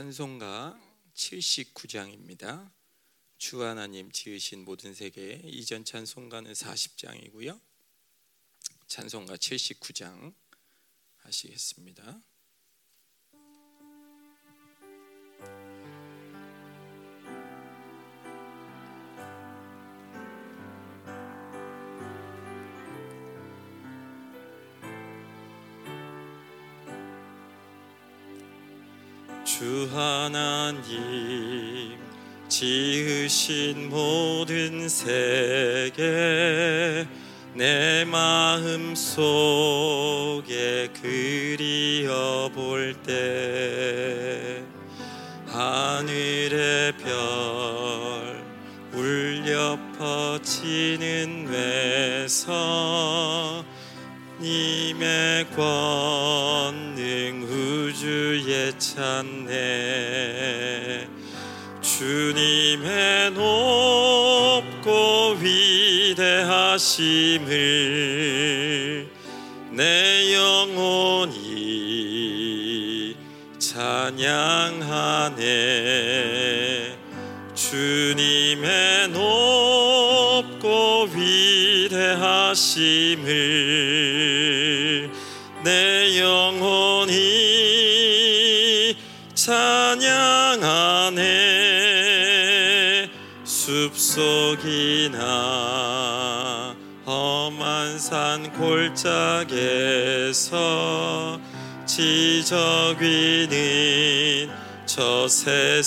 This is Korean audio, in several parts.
찬송가 79장입니다. 주 하나님 지으신 모든 세계 이전 찬송가는 40장이고요. 찬송가 79장 하시겠습니다. 주 하나님 지으신 모든 세계 내 마음 속에 그리어 볼때 하늘의 별 울려 퍼지는 외서 님의 권능 찬네. 주님의 높고 위대하심을 내 영혼이 찬양하네. 주님의 높고 위대하심을 내 영혼이 숲속이나 험한 산 골짜기에서 지저귀는 저 새소리들과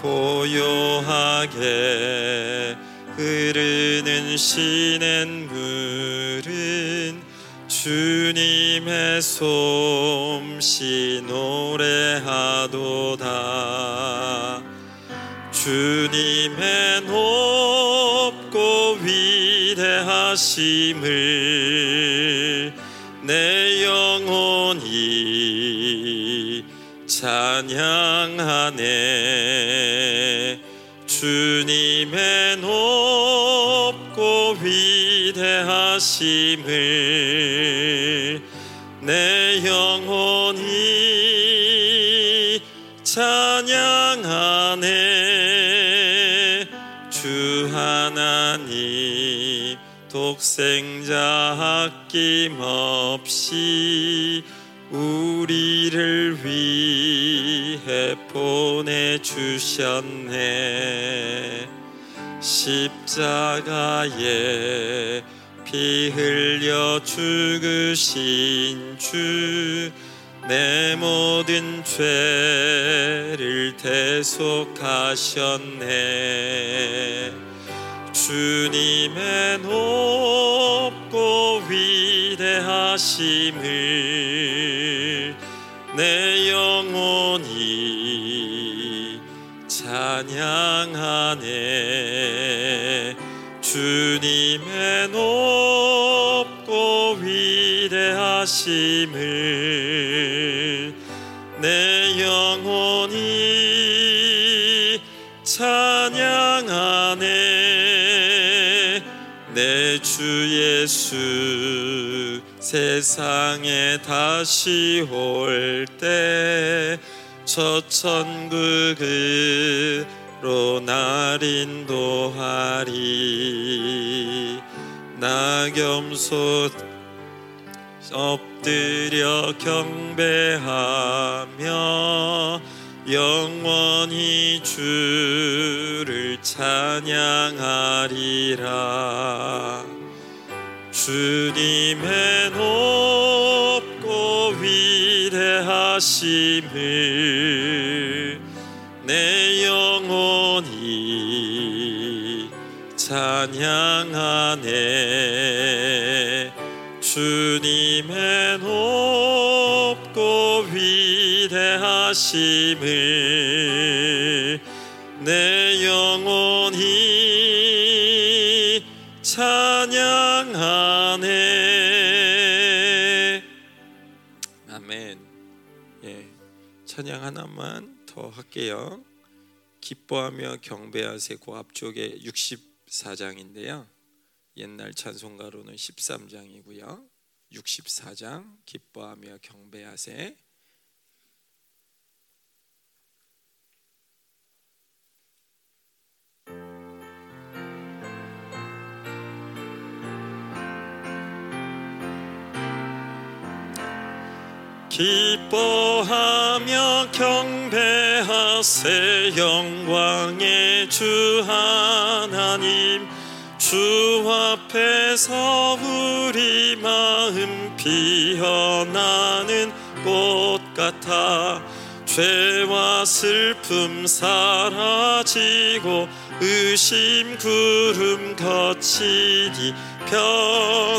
고요하게 흐르는 시냇물은 주님의 솜씨 노래하도다 주님의 높고 위대하심을 내 영혼이 찬양하네. 주님의 높고 위대하심을 내 독생자 아낌없이 우리를 위해 보내주셨네. 십자가에 피 흘려 죽으신 주 내 모든 죄를 대속하셨네 주님의 높고 위대하심을 내 영혼이 찬양하네. 주님의 높고 위대하심을 주 예수 세상에 다시 올 때 저 천국으로 날 인도하리. 나겸소 엎드려 경배하며 영원히 주를 찬양하리라 주님의 높고 위대하심을 내 영혼이 찬양하네. 주님의 높고 위대하심을 내 찬양하네 아멘. 예, 찬양 하나만 더 할게요. 기뻐하며 경배하세. 그 앞쪽에 64장인데요. 옛날 찬송가로는 13장이고요. 64장 기뻐하며 경배하세 기뻐하며 경배하세 영광의 주 하나님. 주 앞에서 우리 마음 피어나는 꽃 같아 죄와 슬픔 사라지고 의심 구름 거치니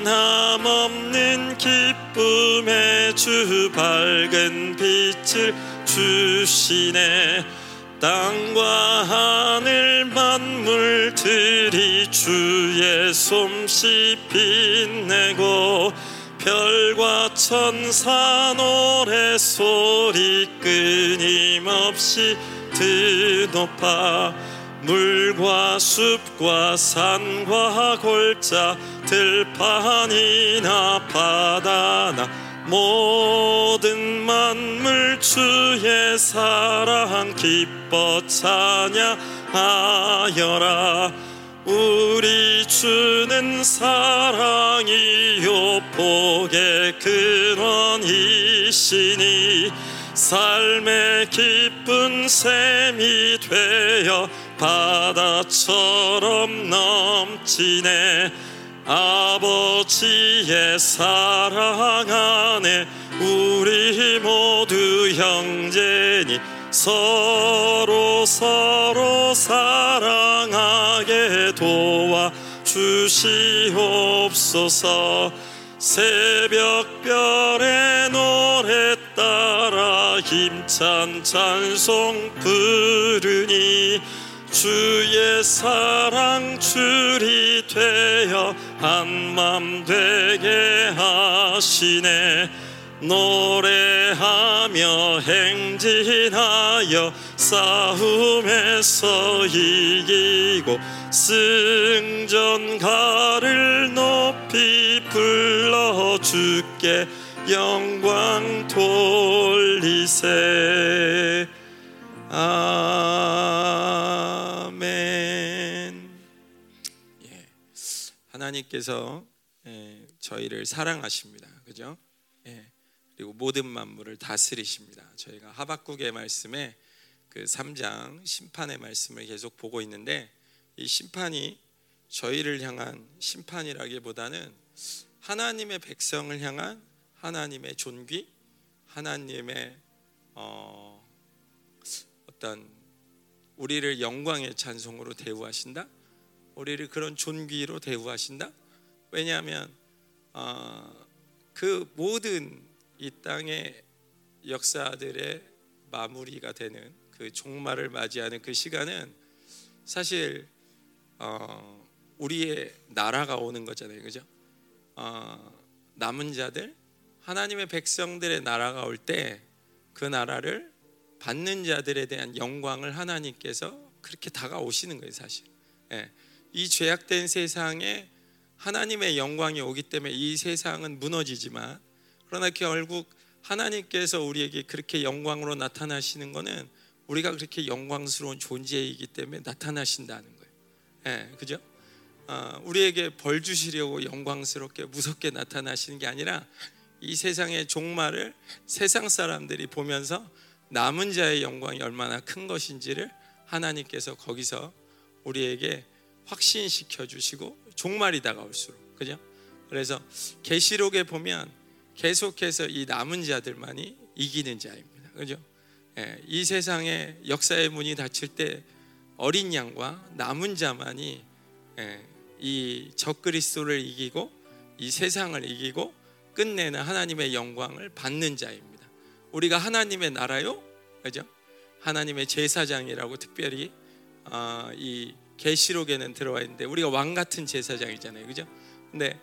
변함없는 기쁨의 주 밝은 빛을 주시네. 땅과 하늘 만물들이 주의 솜씨 빛내고 별과 천사 노래 소리 끊임없이 드높아 물과 숲과 산과 골짜 들판이나 바다나 모든 만물 주의 사랑 기뻐 찬양하여라. 우리 주는 사랑이요 복의 근원이시니 삶의 기쁜 샘이 되어 바다처럼 넘치네. 아버지의 사랑 안에 우리 모두 형제니 서로 서로 사랑하게 도와 주시옵소서. 새벽별의 노래 따라 힘찬 찬송 부르니 주의 사랑 줄이 되어 한 맘 되게 하시네. 노래하며 행진하여 싸움에서 이기고 승전가를 높이 불러 주께 영광 돌리세. 아 하나님께서 예, 저희를 사랑하십니다 그죠? 예, 그리고 모든 만물을 다스리십니다 저희가 하박국의 말씀에 그 3장 심판의 말씀을 계속 보고 있는데 이 심판이 저희를 향한 심판이라기보다는 하나님의 백성을 향한 하나님의 존귀, 하나님의 어, 어떤 우리를 영광의 찬송으로 대우하신다. 우리를 그런 존귀로 대우하신다. 왜냐하면 어, 그 모든 이 땅의 역사들의 마무리가 되는 그 종말을 맞이하는 그 시간은 사실 어, 우리의 나라가 오는 거잖아요, 그죠? 어, 남은 자들 하나님의 백성들의 나라가 올 때 그 나라를 받는 자들에 대한 영광을 하나님께서 그렇게 다가오시는 거예요, 사실. 예. 이 죄악된 세상에 하나님의 영광이 오기 때문에 이 세상은 무너지지만 그러나 결국 하나님께서 우리에게 그렇게 영광으로 나타나시는 것은 우리가 그렇게 영광스러운 존재이기 때문에 나타나신다는 거예요. 예, 그죠? 어, 우리에게 벌 주시려고 영광스럽게 무섭게 나타나시는 게 아니라 이 세상의 종말을 세상 사람들이 보면서 남은 자의 영광이 얼마나 큰 것인지를 하나님께서 거기서 우리에게 확신시켜 주시고 종말이 다가올수록 그죠? 그래서 계시록에 보면 계속해서 이 남은 자들만이 이기는 자입니다. 그죠? 예, 이 세상의 역사의 문이 닫힐 때 어린 양과 남은 자만이 예, 이 적그리스도를 이기고 이 세상을 이기고 끝내는 하나님의 영광을 받는 자입니다. 우리가 하나님의 나라요, 그죠? 하나님의 제사장이라고 특별히 어, 이 계시록에는 들어와 있는데 우리가 왕 같은 제사장이잖아요, 그죠? 근데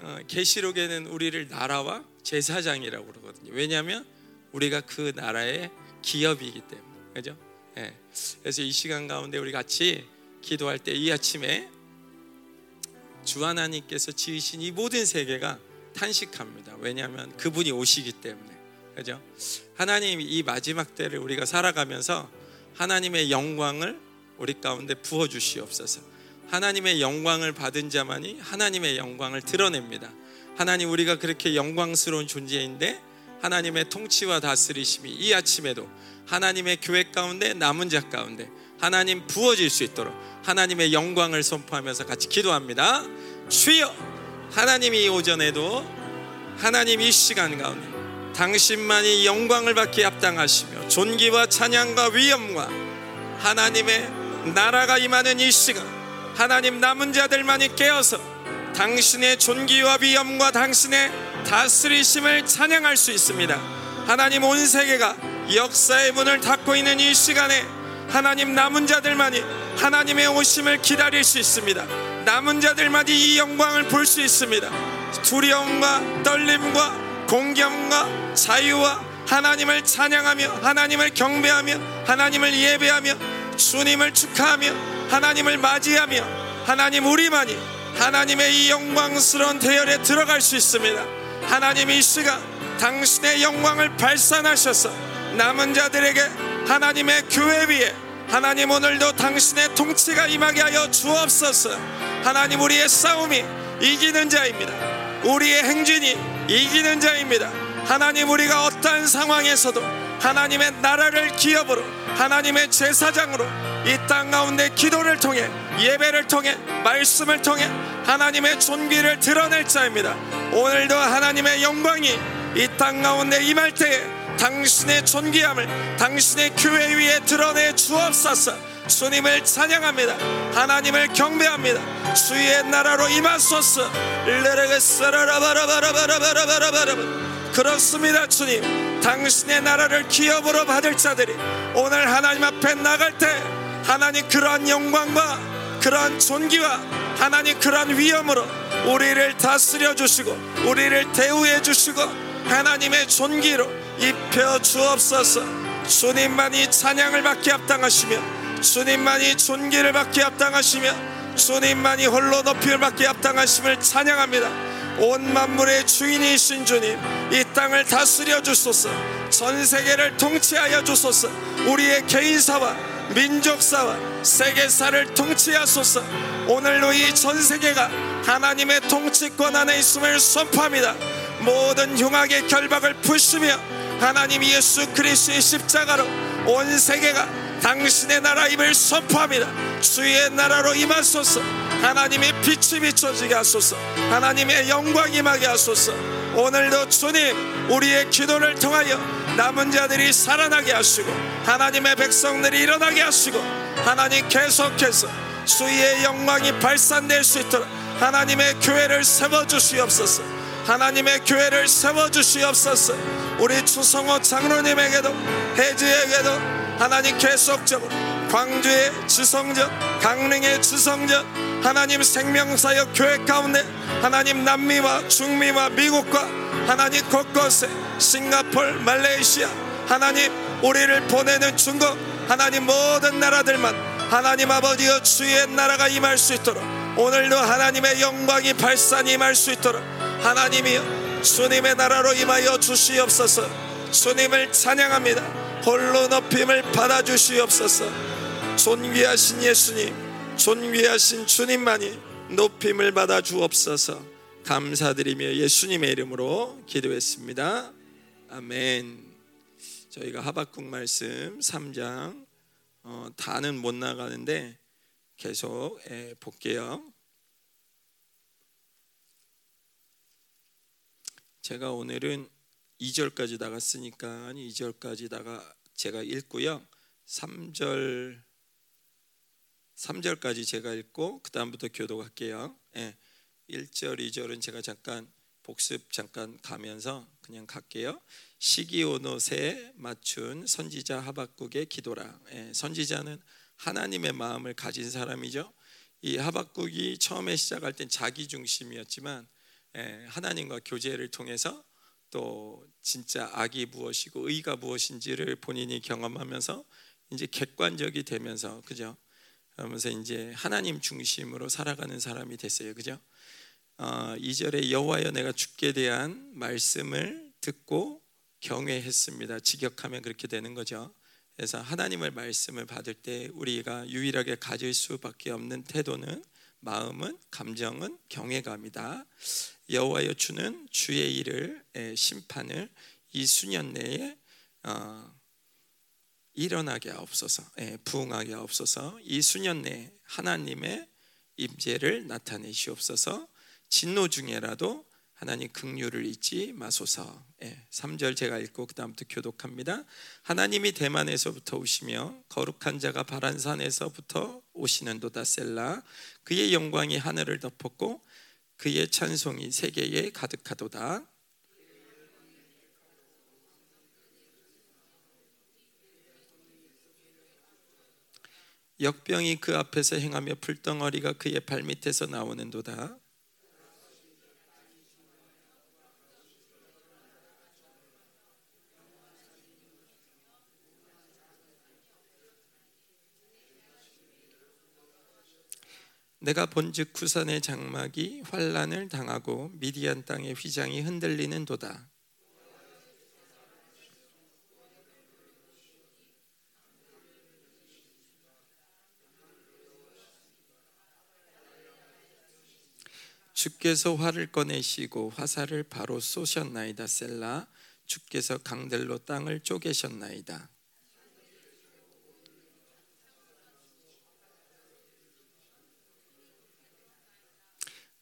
어, 계시록에는 우리를 나라와 제사장이라고 그러거든요. 왜냐하면 우리가 그 나라의 기업이기 때문에, 그죠? 예. 그래서 이 시간 가운데 우리 같이 기도할 때 이 아침에 주 하나님께서 지으신 이 모든 세계가 탄식합니다. 왜냐하면 그분이 오시기 때문에. 그죠? 하나님 이 마지막 때를 우리가 살아가면서 하나님의 영광을 우리 가운데 부어 주시옵소서. 하나님의 영광을 받은 자만이 하나님의 영광을 드러냅니다. 하나님 우리가 그렇게 영광스러운 존재인데 하나님의 통치와 다스리심이 이 아침에도 하나님의 교회 가운데 남은 자 가운데 하나님 부어질 수 있도록 하나님의 영광을 선포하면서 같이 기도합니다. 주여 하나님이 오전에도 하나님 이 시간 가운데 당신만이 영광을 받기 합당하시며 존귀와 찬양과 위엄과 하나님의 나라가 임하는 이 시간 하나님 남은 자들만이 깨어서 당신의 존귀와 위엄과 당신의 다스리심을 찬양할 수 있습니다. 하나님 온 세계가 역사의 문을 닫고 있는 이 시간에 하나님 남은 자들만이 하나님의 오심을 기다릴 수 있습니다. 남은 자들만이 이 영광을 볼 수 있습니다. 두려움과 떨림과 공경과 자유와 하나님을 찬양하며 하나님을 경배하며 하나님을 예배하며 주님을 축하하며 하나님을 맞이하며 하나님 우리만이 하나님의 이 영광스러운 대열에 들어갈 수 있습니다. 하나님 이 시간 당신의 영광을 발산하셔서 남은 자들에게 하나님의 교회 위에 하나님 오늘도 당신의 통치가 임하게 하여 주옵소서. 하나님 우리의 싸움이 이기는 자입니다. 우리의 행진이 이기는 자입니다. 하나님 우리가 어떠한 상황에서도 하나님의 나라를 기업으로 하나님의 제사장으로 이 땅 가운데 기도를 통해 예배를 통해 말씀을 통해 하나님의 존귀를 드러낼 자입니다. 오늘도 하나님의 영광이 이 땅 가운데 임할 때에 당신의 존귀함을 당신의 교회 위에 드러내 주옵소서. 주님을 찬양합니다. 하나님을 경배합니다. 주의 나라로 임하소서. 그렇습니다, 주님. 당신의 나라를 기업으로 받을 자들이 오늘 하나님 앞에 나갈 때 하나님 그러한 영광과 그러한 존귀와 하나님 그러한 위엄으로 우리를 다스려 주시고 우리를 대우해 주시고 하나님의 존귀로 입혀 주옵소서. 주님만이 찬양을 받기 합당하시며 주님만이 존귀를 받기 합당하시며 주님만이 홀로 높이를 받기 합당하심을 찬양합니다. 온 만물의 주인이신 주님, 이 땅을 다스려 주소서. 전 세계를 통치하여 주소서. 우리의 개인사와 민족사와 세계사를 통치하소서. 오늘로 이 전 세계가 하나님의 통치권 안에 있음을 선포합니다. 모든 흉악의 결박을 푸시며 하나님 예수 그리스도의 십자가로 온 세계가 당신의 나라 임을 선포합니다. 주의 나라로 임하소서. 하나님의 빛이 비춰지게 하소서. 하나님의 영광 임하게 하소서. 오늘도 주님 우리의 기도를 통하여 남은 자들이 살아나게 하시고 하나님의 백성들이 일어나게 하시고 하나님 계속해서 주의 영광이 발산될 수 있도록 하나님의 교회를 세워 주시옵소서. 하나님의 교회를 세워 주시옵소서. 우리 추성호 장로님에게도 해지에게도 하나님 계속적으로 광주의 지성전, 강릉의 지성전, 하나님 생명사역 교회 가운데 하나님 남미와 중미와 미국과 하나님 곳곳에 싱가폴, 말레이시아 하나님 우리를 보내는 중국 하나님 모든 나라들만 하나님 아버지여 주의 나라가 임할 수 있도록 오늘도 하나님의 영광이 발산 임할 수 있도록 하나님이여 주님의 나라로 임하여 주시옵소서. 주님을 찬양합니다. 홀로 높임을 받아 주시옵소서 존귀하신 예수님 존귀하신 주님만이 높임을 받아 주옵소서. 감사드리며 예수님의 이름으로 기도했습니다. 아멘. 저희가 하박국 말씀 3장 어, 다는 못 나가는데 계속 예, 볼게요. 제가 오늘은 2절까지 나갔으니까 2절까지다가 제가 읽고요. 3절 3절까지 제가 읽고 그 다음부터 교도할게요. 예, 1절, 2절은 제가 잠깐 복습 잠깐 가면서 그냥 갈게요. 시기오노세 맞춘 선지자 하박국의 기도라. 예, 선지자는 하나님의 마음을 가진 사람이죠. 이 하박국이 처음에 시작할 땐 자기 중심이었지만 예, 하나님과 교제를 통해서 또 진짜 악이 무엇이고 의가 무엇인지를 본인이 경험하면서 이제 객관적이 되면서 그죠? 그러면서 이제 하나님 중심으로 살아가는 사람이 됐어요. 그죠? 어, 2절에 여호와여 내가 죽게 대한 말씀을 듣고 경외했습니다. 직역하면 그렇게 되는 거죠. 그래서 하나님의 말씀을 받을 때 우리가 유일하게 가질 수밖에 없는 태도는 마음은 감정은 경외감이다. 여호와여 주는 주의 일을 심판을 이 수년 내에 어, 일어나게 하옵소서, 부응하게 하옵소서. 이 수년 내에 하나님의 임재를 나타내시옵소서. 진노 중에라도 하나님 긍휼을 잊지 마소서. 예, 3절 제가 읽고 그다음부터 교독합니다. 하나님이 대만에서부터 오시며 거룩한 자가 바란 산에서부터 오시는도다 셀라 그의 영광이 하늘을 덮었고 그의 찬송이 세계에 가득하도다. 역병이 그 앞에서 행하며 풀덩어리가 그의 발밑에서 나오는도다. 내가 본즉 구산의 장막이 환란을 당하고 미디안 땅의 휘장이 흔들리는 도다. 주께서 활을 꺼내시고 화살을 바로 쏘셨나이다 셀라 주께서 강들로 땅을 쪼개셨나이다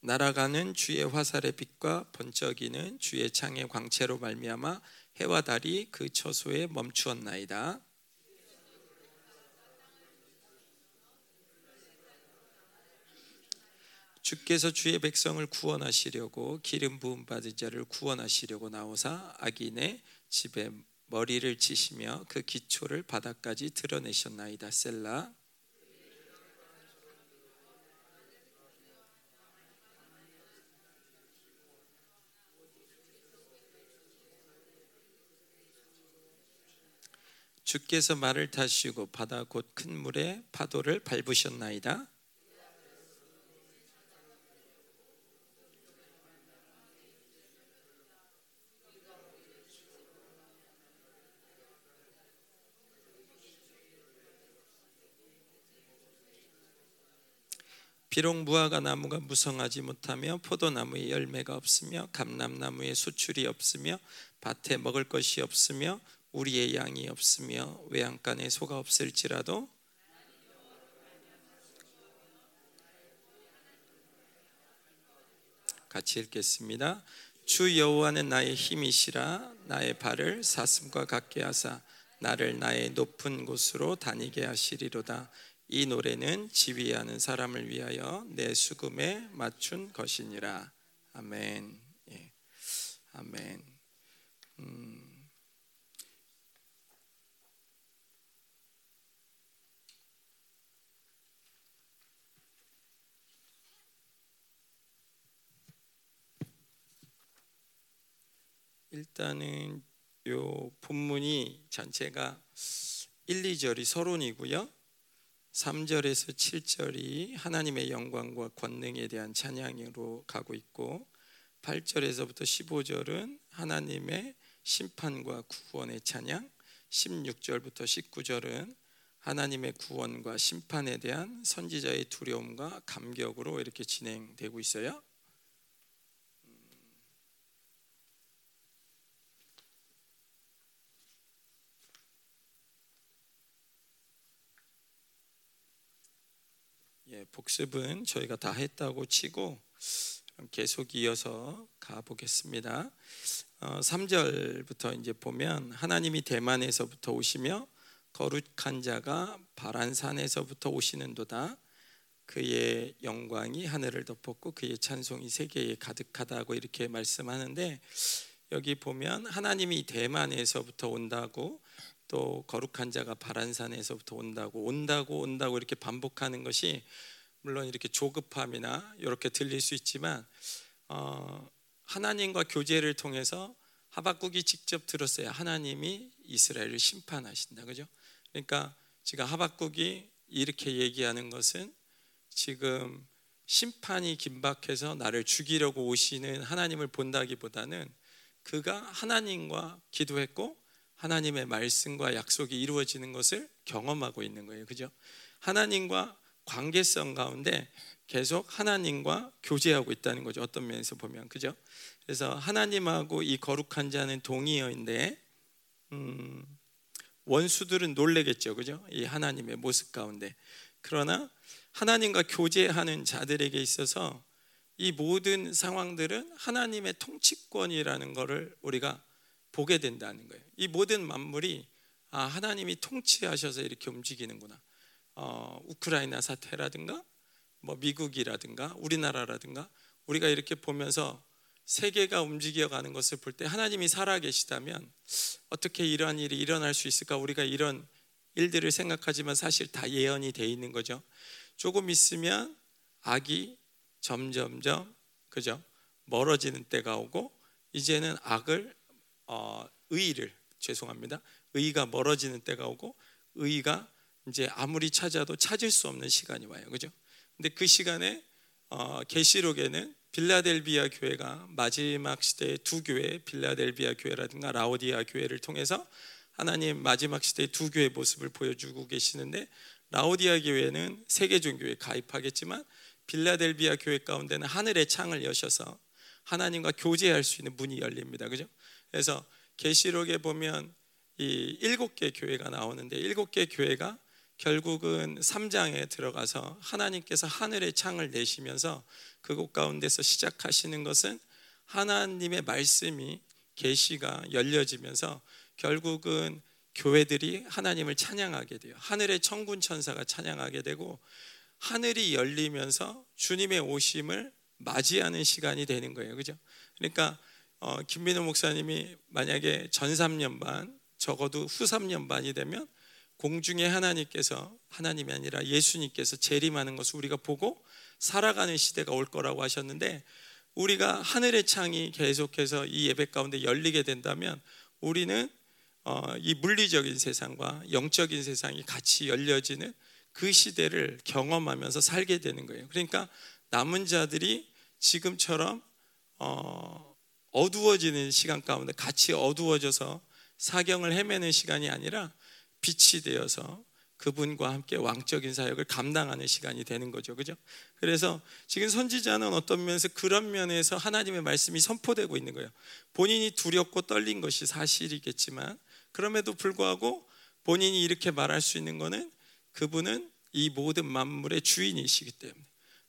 날아가는 주의 화살의 빛과 번쩍이는 주의 창의 광채로 말미암아 해와 달이 그 처소에 멈추었나이다. 주께서 주의 백성을 구원하시려고 기름 부음 받은 자를 구원하시려고 나오사 악인의 집에 머리를 치시며 그 기초를 바닥까지 드러내셨나이다. 셀라. 주께서 말을 타시고 바다 곧 큰 물에 파도를 밟으셨나이다. 비록 무화과 나무가 무성하지 못하며 포도나무에 열매가 없으며 감람나무에 수출이 없으며 밭에 먹을 것이 없으며 우리의 양이 없으며 외양간에 소가 없을지라도 같이 읽겠습니다. 주 여호와는 나의 힘이시라 나의 발을 사슴과 같게 하사 나를 나의 높은 곳으로 다니게 하시리로다. 이 노래는 지휘하는 사람을 위하여 내 수금에 맞춘 것이니라. 아멘. 예. 아멘. 음. 일단은 요 본문이 전체가 1, 2절이 서론이고요. 3절에서 7절이 하나님의 영광과 권능에 대한 찬양으로 가고 있고 8절에서부터 15절은 하나님의 심판과 구원의 찬양 16절부터 19절은 하나님의 구원과 심판에 대한 선지자의 두려움과 감격으로 이렇게 진행되고 있어요. 예, 복습은 저희가 다 했다고 치고 계속 이어서 가 보겠습니다. 어, 3절부터 이제 보면 하나님이 대만에서부터 오시며 거룩한 자가 바란산에서부터 오시는도다. 그의 영광이 하늘을 덮었고 그의 찬송이 세계에 가득하다고 이렇게 말씀하는데 여기 보면 하나님이 대만에서부터 온다고 또 거룩한 자가 바란산에서부터 온다고 온다고 온다고 이렇게 반복하는 것이 물론 이렇게 조급함이나 이렇게 들릴 수 있지만 어, 하나님과 교제를 통해서 하박국이 직접 들었어요. 하나님이 이스라엘을 심판하신다. 그죠? 그러니까 지금 하박국이 이렇게 얘기하는 것은 지금 심판이 긴박해서 나를 죽이려고 오시는 하나님을 본다기보다는 그가 하나님과 기도했고 하나님의 말씀과 약속이 이루어지는 것을 경험하고 있는 거예요. 그죠? 하나님과 관계성 가운데 계속 하나님과 교제하고 있다는 거죠. 어떤 면에서 보면 그죠? 그래서 하나님하고 이 거룩한 자는 동의어인데 음, 원수들은 놀래겠죠, 그죠? 이 하나님의 모습 가운데. 그러나 하나님과 교제하는 자들에게 있어서 이 모든 상황들은 하나님의 통치권이라는 것을 우리가 보게 된다는 거예요. 이 모든 만물이 아 하나님이 통치하셔서 이렇게 움직이는구나. 어, 우크라이나 사태라든가 뭐 미국이라든가 우리나라라든가 우리가 이렇게 보면서 세계가 움직여 가는 것을 볼 때 하나님이 살아 계시다면 어떻게 이러한 일이 일어날 수 있을까? 우리가 이런 일들을 생각하지만 사실 다 예언이 돼 있는 거죠. 조금 있으면 악이 점점점 그죠 멀어지는 때가 오고 이제는 악을 어, 의를 죄송합니다. 의가 멀어지는 때가 오고 의가 이제 아무리 찾아도 찾을 수 없는 시간이 와요. 그죠? 근데 그 시간에 어, 계시록에는 빌라델비아 교회가 마지막 시대의 두 교회, 빌라델비아 교회라든가 라오디아 교회를 통해서 하나님 마지막 시대의 두 교회의 모습을 보여주고 계시는데 라오디아 교회는 세계 종교에 가입하겠지만 빌라델비아 교회 가운데는 하늘의 창을 여셔서 하나님과 교제할 수 있는 문이 열립니다. 그죠? 그래서 계시록에 보면 이 일곱 개 교회가 나오는데 일곱 개 교회가 결국은 3장에 들어가서 하나님께서 하늘의 창을 내시면서 그곳 가운데서 시작하시는 것은 하나님의 말씀이 계시가 열려지면서 결국은 교회들이 하나님을 찬양하게 돼요. 하늘의 천군 천사가 찬양하게 되고 하늘이 열리면서 주님의 오심을 맞이하는 시간이 되는 거예요. 그죠? 그러니까 어, 김민호 목사님이 만약에 전 3년 반 적어도 후 3년 반이 되면 공중에 하나님께서 하나님이 아니라 예수님께서 재림하는 것을 우리가 보고 살아가는 시대가 올 거라고 하셨는데 우리가 하늘의 창이 계속해서 이 예배 가운데 열리게 된다면 우리는 어, 이 물리적인 세상과 영적인 세상이 같이 열려지는 그 시대를 경험하면서 살게 되는 거예요. 그러니까 남은 자들이 지금처럼 어, 어두워지는 시간 가운데 같이 어두워져서 사경을 헤매는 시간이 아니라 빛이 되어서 그분과 함께 왕적인 사역을 감당하는 시간이 되는 거죠. 그죠? 그래서 지금 선지자는 어떤 면에서 그런 면에서 하나님의 말씀이 선포되고 있는 거예요. 본인이 두렵고 떨린 것이 사실이겠지만 그럼에도 불구하고 본인이 이렇게 말할 수 있는 것은 그분은 이 모든 만물의 주인이시기 때문에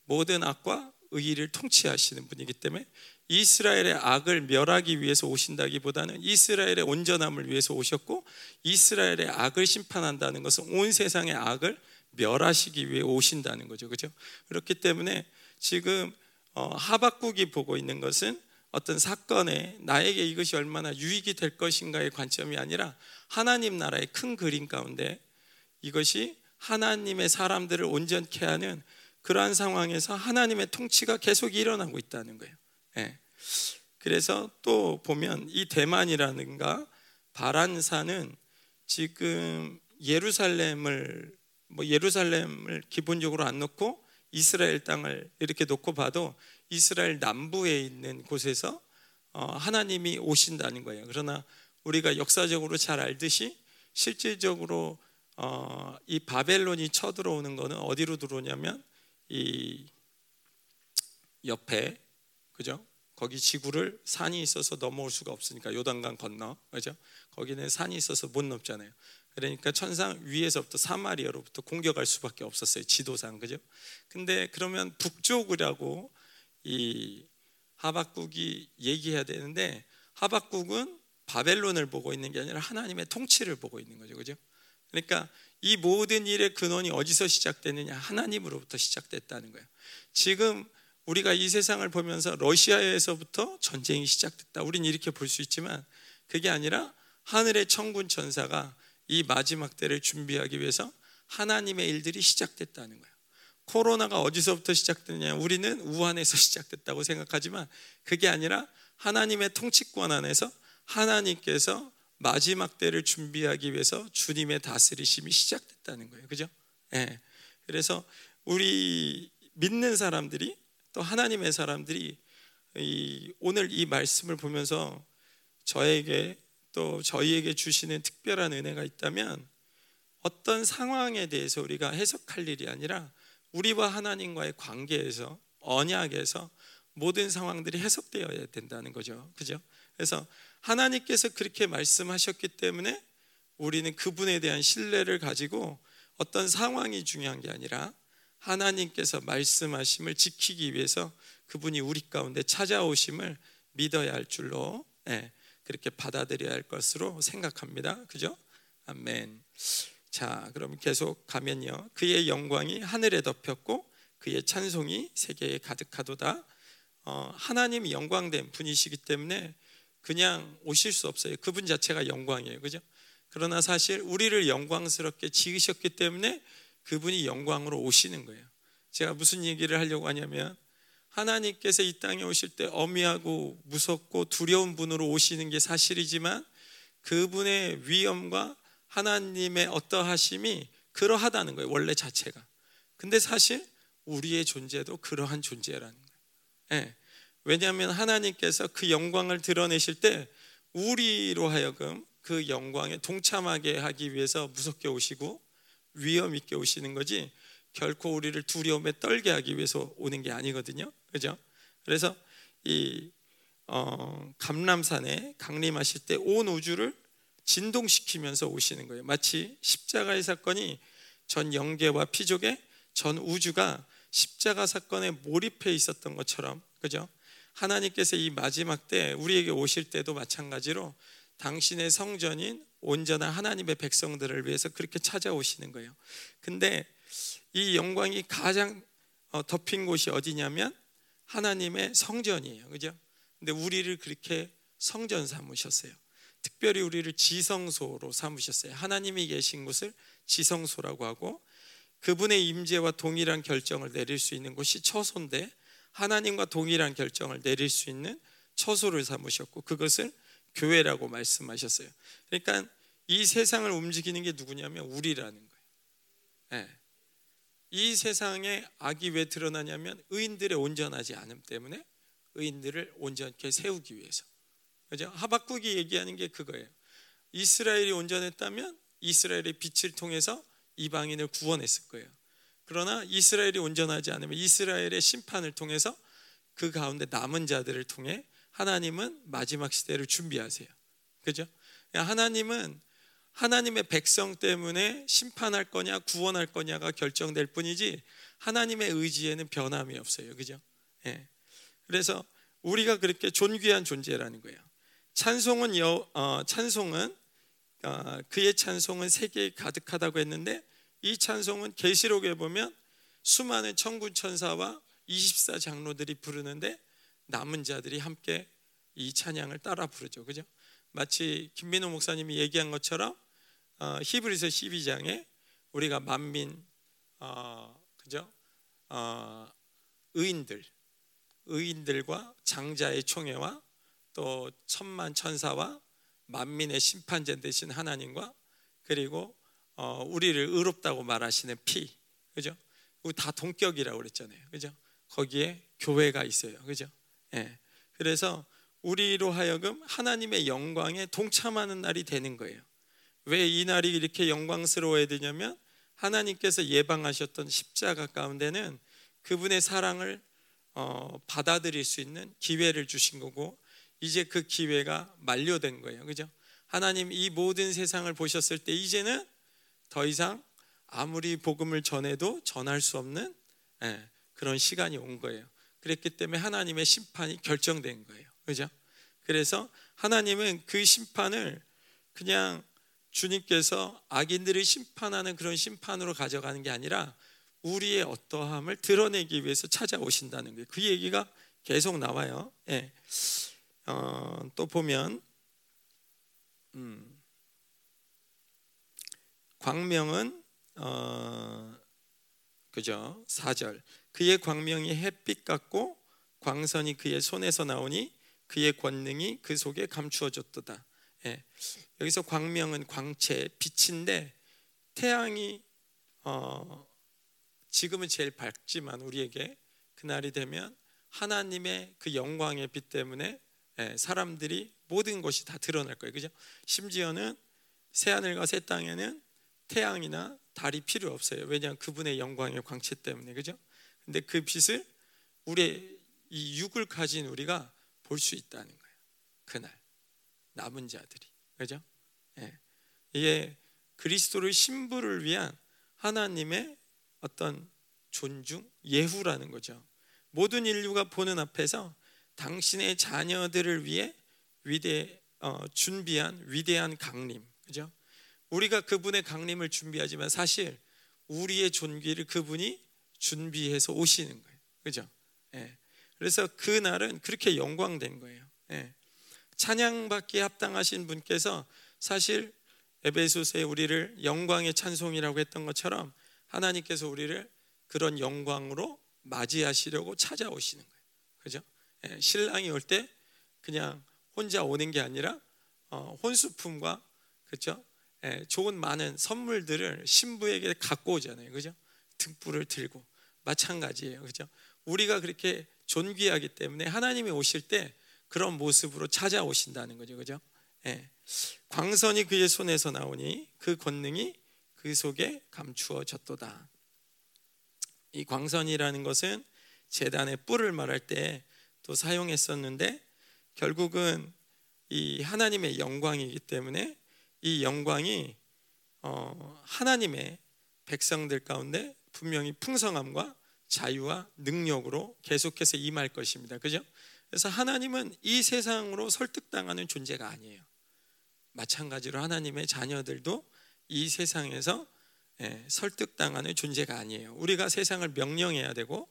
모든 악과 의를 통치하시는 분이기 때문에 이스라엘의 악을 멸하기 위해서 오신다기보다는 이스라엘의 온전함을 위해서 오셨고 이스라엘의 악을 심판한다는 것은 온 세상의 악을 멸하시기 위해 오신다는 거죠. 그죠? 그렇기 때문에 지금 어, 하박국이 보고 있는 것은 어떤 사건에 나에게 이것이 얼마나 유익이 될 것인가의 관점이 아니라 하나님 나라의 큰 그림 가운데 이것이 하나님의 사람들을 온전케 하는 그러한 상황에서 하나님의 통치가 계속 일어나고 있다는 거예요. 예. 그래서 또 보면 이 대만이라는가 바란산은 지금 예루살렘을 뭐 예루살렘을 기본적으로 안 놓고 이스라엘 땅을 이렇게 놓고 봐도 이스라엘 남부에 있는 곳에서 어, 하나님이 오신다는 거예요. 그러나 우리가 역사적으로 잘 알듯이 실질적으로 어, 이 바벨론이 쳐들어오는 것은 어디로 들어오냐면 이 옆에 그죠? 거기 지구를 산이 있어서 넘어올 수가 없으니까 요단강 건너 그죠? 거기는 산이 있어서 못 넘잖아요. 그러니까 천상 위에서부터 사마리아로부터 공격할 수밖에 없었어요. 지도상 그죠? 근데 그러면 북쪽이라고 이 하박국이 얘기해야 되는데 하박국은 바벨론을 보고 있는 게 아니라 하나님의 통치를 보고 있는 거죠. 그죠? 그러니까 이 모든 일의 근원이 어디서 시작되느냐? 하나님으로부터 시작됐다는 거예요. 지금 우리가 이 세상을 보면서 러시아에서부터 전쟁이 시작됐다. 우리는 이렇게 볼 수 있지만 그게 아니라 하늘의 천군 천사가 이 마지막 때를 준비하기 위해서 하나님의 일들이 시작됐다는 거예요. 코로나가 어디서부터 시작됐냐? 우리는 우한에서 시작됐다고 생각하지만 그게 아니라 하나님의 통치권 안에서 하나님께서 마지막 때를 준비하기 위해서 주님의 다스리심이 시작됐다는 거예요. 그죠? 예. 그래서 우리 믿는 사람들이 또 하나님의 사람들이 이 오늘 이 말씀을 보면서 저에게 또 저희에게 주시는 특별한 은혜가 있다면 어떤 상황에 대해서 우리가 해석할 일이 아니라 우리와 하나님과의 관계에서 언약에서 모든 상황들이 해석되어야 된다는 거죠. 그죠? 그래서 하나님께서 그렇게 말씀하셨기 때문에 우리는 그분에 대한 신뢰를 가지고 어떤 상황이 중요한 게 아니라 하나님께서 말씀하심을 지키기 위해서 그분이 우리 가운데 찾아오심을 믿어야 할 줄로 예, 그렇게 받아들여야 할 것으로 생각합니다. 그죠? 아멘. 자, 그럼 계속 가면요. 그의 영광이 하늘에 덮였고 그의 찬송이 세계에 가득하도다. 어, 하나님이 영광된 분이시기 때문에 그냥 오실 수 없어요. 그분 자체가 영광이에요. 그죠? 그러나 사실 우리를 영광스럽게 지으셨기 때문에 그분이 영광으로 오시는 거예요. 제가 무슨 얘기를 하려고 하냐면 하나님께서 이 땅에 오실 때 어미하고 무섭고 두려운 분으로 오시는 게 사실이지만 그분의 위엄과 하나님의 어떠하심이 그러하다는 거예요. 원래 자체가. 근데 사실 우리의 존재도 그러한 존재라는 거예요. 네. 왜냐하면 하나님께서 그 영광을 드러내실 때 우리로 하여금 그 영광에 동참하게 하기 위해서 무섭게 오시고 위험 있게 오시는 거지 결코 우리를 두려움에 떨게 하기 위해서 오는 게 아니거든요. 그죠? 그래서 이 어, 감람산에 강림하실 때 온 우주를 진동시키면서 오시는 거예요. 마치 십자가의 사건이 전 영계와 피족의 전 우주가 십자가 사건에 몰입해 있었던 것처럼 그죠? 하나님께서 이 마지막 때 우리에게 오실 때도 마찬가지로 당신의 성전인 온전한 하나님의 백성들을 위해서 그렇게 찾아오시는 거예요. 근데 이 영광이 가장 어, 덮인 곳이 어디냐면 하나님의 성전이에요. 그죠? 근데 우리를 그렇게 성전 삼으셨어요. 특별히 우리를 지성소로 삼으셨어요. 하나님이 계신 곳을 지성소라고 하고 그분의 임재와 동일한 결정을 내릴 수 있는 곳이 처소인데 하나님과 동일한 결정을 내릴 수 있는 처소를 삼으셨고 그것을 교회라고 말씀하셨어요. 그러니까 이 세상을 움직이는 게 누구냐면 우리라는 거예요. 네. 이 세상에 악이 왜 드러나냐면 의인들의 온전하지 않음 때문에 의인들을 온전케 세우기 위해서. 그죠? 하박국이 얘기하는 게 그거예요. 이스라엘이 온전했다면 이스라엘의 빛을 통해서 이방인을 구원했을 거예요. 그러나 이스라엘이 온전하지 않으면 이스라엘의 심판을 통해서 그 가운데 남은 자들을 통해 하나님은 마지막 시대를 준비하세요. 그죠? 하나님은 하나님의 백성 때문에 심판할 거냐 구원할 거냐가 결정될 뿐이지 하나님의 의지에는 변함이 없어요. 그죠? 예. 그래서 우리가 그렇게 존귀한 존재라는 거예요. 찬송은 여, 어, 찬송은 어, 그의 찬송은 세계에 가득하다고 했는데 이 찬송은 계시록에 보면 수많은 천군 천사와 24 장로들이 부르는데 남은 자들이 함께 이 찬양을 따라 부르죠. 그죠? 마치 김민호 목사님이 얘기한 것처럼 어, 히브리서 12장에 우리가 만민 어, 그죠? 어, 의인들 의인들과 장자의 총회와 또 천만 천사와 만민의 심판자 되신 하나님과 그리고 어, 우리를 의롭다고 말하시는 피, 그죠? 다 동격이라고 그랬잖아요, 그죠? 거기에 교회가 있어요, 그죠? 예. 그래서 우리로 하여금 하나님의 영광에 동참하는 날이 되는 거예요. 왜 이 날이 이렇게 영광스러워야 되냐면 하나님께서 예방하셨던 십자가 가운데는 그분의 사랑을 어, 받아들일 수 있는 기회를 주신 거고 이제 그 기회가 만료된 거예요. 그죠? 하나님 이 모든 세상을 보셨을 때 이제는 더 이상 아무리 복음을 전해도 전할 수 없는 예, 그런 시간이 온 거예요. 그랬기 때문에 하나님의 심판이 결정된 거예요. 그죠? 그래서 하나님은 그 심판을 그냥 주님께서 악인들을 심판하는 그런 심판으로 가져가는 게 아니라 우리의 어떠함을 드러내기 위해서 찾아오신다는 거예요. 그 얘기가 계속 나와요. 예. 어, 또 보면 음, 광명은 어, 그죠? 4절. 그의 광명이 햇빛 같고 광선이 그의 손에서 나오니 그의 권능이 그 속에 감추어졌도다. 예. 여기서 광명은 광채, 빛인데 태양이 어, 지금은 제일 밝지만 우리에게 그날이 되면 하나님의 그 영광의 빛 때문에 예, 사람들이 모든 것이 다 드러날 거예요. 그죠? 심지어는 새 하늘과 새 땅에는 태양이나 달이 필요 없어요. 왜냐하면 그분의 영광의 광채 때문에. 그죠? 근데 그 빛을 우리의 이 육을 가진 우리가 볼 수 있다는 거예요. 그날 남은 자들이. 그죠? 예. 이게 그리스도를 신부를 위한 하나님의 어떤 존중, 예후라는 거죠. 모든 인류가 보는 앞에서 당신의 자녀들을 위해 위대 어, 준비한 위대한 강림, 그죠? 우리가 그분의 강림을 준비하지만 사실 우리의 존귀를 그분이 준비해서 오시는 거예요, 그죠? 예. 그래서 그 날은 그렇게 영광된 거예요. 예. 찬양받기에 합당하신 분께서 사실 에베소서에 우리를 영광의 찬송이라고 했던 것처럼 하나님께서 우리를 그런 영광으로 맞이하시려고 찾아오시는 거예요. 그죠? 예, 신랑이 올 때 그냥 혼자 오는 게 아니라 어, 혼수품과 그죠? 예, 좋은 많은 선물들을 신부에게 갖고 오잖아요. 그죠? 등불을 들고 마찬가지예요. 그죠? 우리가 그렇게 존귀하기 때문에 하나님이 오실 때 그런 모습으로 찾아오신다는 거죠. 그죠? 예. 광선이 그의 손에서 나오니 그 권능이 그 속에 감추어졌도다. 이 광선이라는 것은 재단의 뿔을 말할 때 또 사용했었는데 결국은 이 하나님의 영광이기 때문에 이 영광이 어 하나님의 백성들 가운데 분명히 풍성함과 자유와 능력으로 계속해서 임할 것입니다. 그죠? 그래서 하나님은 이 세상으로 설득당하는 존재가 아니에요. 마찬가지로 하나님의 자녀들도 이 세상에서 예, 설득당하는 존재가 아니에요. 우리가 세상을 명령해야 되고